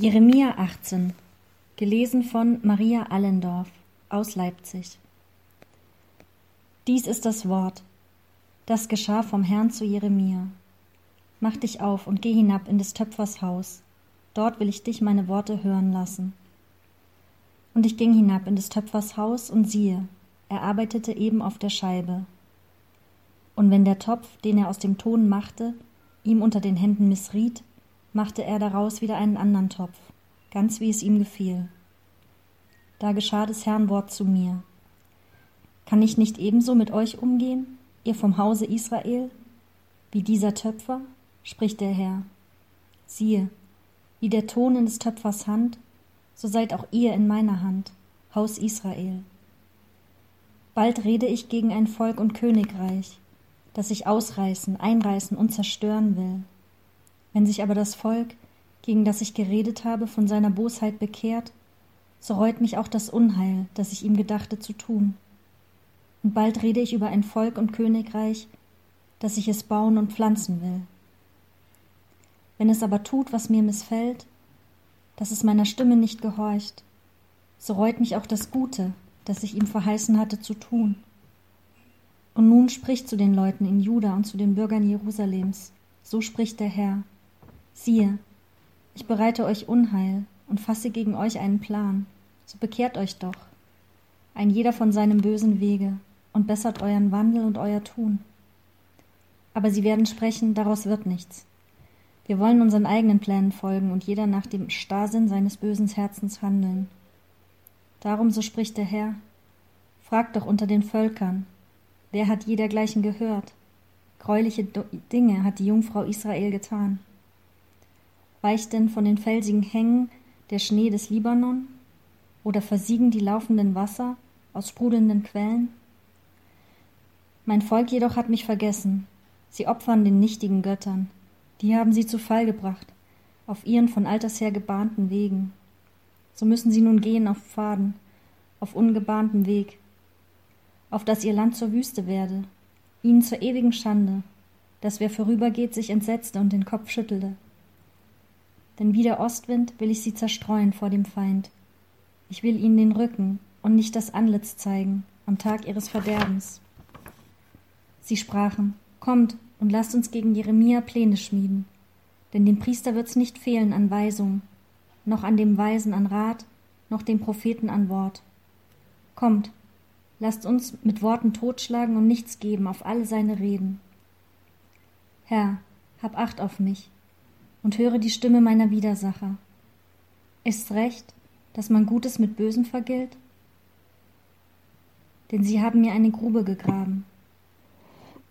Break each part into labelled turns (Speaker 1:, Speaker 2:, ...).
Speaker 1: Jeremia 18, gelesen von Maria Allendorf aus Leipzig. Dies ist das Wort, das geschah vom Herrn zu Jeremia. Mach dich auf und geh hinab in des Töpfers Haus, dort will ich dich meine Worte hören lassen. Und ich ging hinab in des Töpfers Haus, und siehe, er arbeitete eben auf der Scheibe. Und wenn der Topf, den er aus dem Ton machte, ihm unter den Händen missriet, machte er daraus wieder einen anderen Topf, ganz wie es ihm gefiel. Da geschah des Herrn Wort zu mir. Kann ich nicht ebenso mit euch umgehen, ihr vom Hause Israel, wie dieser Töpfer, spricht der Herr. Siehe, wie der Ton in des Töpfers Hand, so seid auch ihr in meiner Hand, Haus Israel. Bald rede ich gegen ein Volk und Königreich, das ich ausreißen, einreißen und zerstören will. Wenn sich aber das Volk, gegen das ich geredet habe, von seiner Bosheit bekehrt, so reut mich auch das Unheil, das ich ihm gedachte zu tun. Und bald rede ich über ein Volk und Königreich, dass ich es bauen und pflanzen will. Wenn es aber tut, was mir missfällt, dass es meiner Stimme nicht gehorcht, so reut mich auch das Gute, das ich ihm verheißen hatte zu tun. Und nun spricht zu den Leuten in Juda und zu den Bürgern Jerusalems, so spricht der Herr, Siehe, ich bereite euch Unheil und fasse gegen euch einen Plan, so bekehrt euch doch, ein jeder von seinem bösen Wege, und bessert euren Wandel und euer Tun. Aber sie werden sprechen, daraus wird nichts. Wir wollen unseren eigenen Plänen folgen und jeder nach dem Starrsinn seines bösen Herzens handeln. Darum, so spricht der Herr, fragt doch unter den Völkern, wer hat je dergleichen gehört? Greuliche Dinge hat die Jungfrau Israel getan. Weicht denn von den felsigen Hängen der Schnee des Libanon? Oder versiegen die laufenden Wasser aus sprudelnden Quellen? Mein Volk jedoch hat mich vergessen. Sie opfern den nichtigen Göttern. Die haben sie zu Fall gebracht, auf ihren von alters her gebahnten Wegen. So müssen sie nun gehen auf Pfaden, auf ungebahntem Weg, auf dass ihr Land zur Wüste werde, ihnen zur ewigen Schande, dass wer vorübergeht sich entsetzte und den Kopf schüttelte denn wie der Ostwind will ich sie zerstreuen vor dem Feind. Ich will ihnen den Rücken und nicht das Antlitz zeigen am Tag ihres Verderbens. Sie sprachen, Kommt und lasst uns gegen Jeremia Pläne schmieden, denn dem Priester wird's nicht fehlen an Weisung, noch an dem Weisen an Rat, noch dem Propheten an Wort. Kommt, lasst uns mit Worten totschlagen und nichts geben auf alle seine Reden. Herr, hab Acht auf mich, und höre die Stimme meiner Widersacher. Ist's recht, dass man Gutes mit Bösem vergilt? Denn sie haben mir eine Grube gegraben.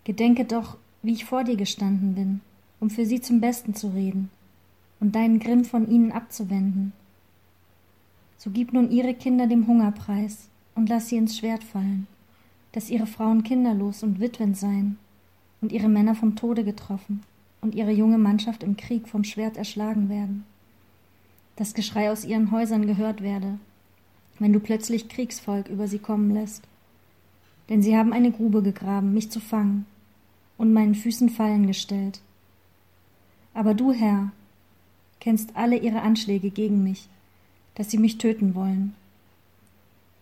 Speaker 1: Gedenke doch, wie ich vor dir gestanden bin, um für sie zum Besten zu reden und deinen Grimm von ihnen abzuwenden. So gib nun ihre Kinder dem Hungerpreis und lass sie ins Schwert fallen, dass ihre Frauen kinderlos und Witwen seien und ihre Männer vom Tode getroffen und ihre junge Mannschaft im Krieg vom Schwert erschlagen werden. Das Geschrei aus ihren Häusern gehört werde, wenn du plötzlich Kriegsvolk über sie kommen lässt. Denn sie haben eine Grube gegraben, mich zu fangen, und meinen Füßen Fallen gestellt. Aber du, Herr, kennst alle ihre Anschläge gegen mich, dass sie mich töten wollen.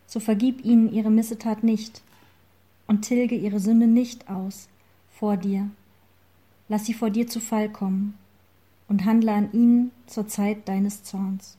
Speaker 1: So vergib ihnen ihre Missetat nicht und tilge ihre Sünde nicht aus vor dir lass sie vor dir zu Fall kommen und handle an ihnen zur Zeit deines Zorns.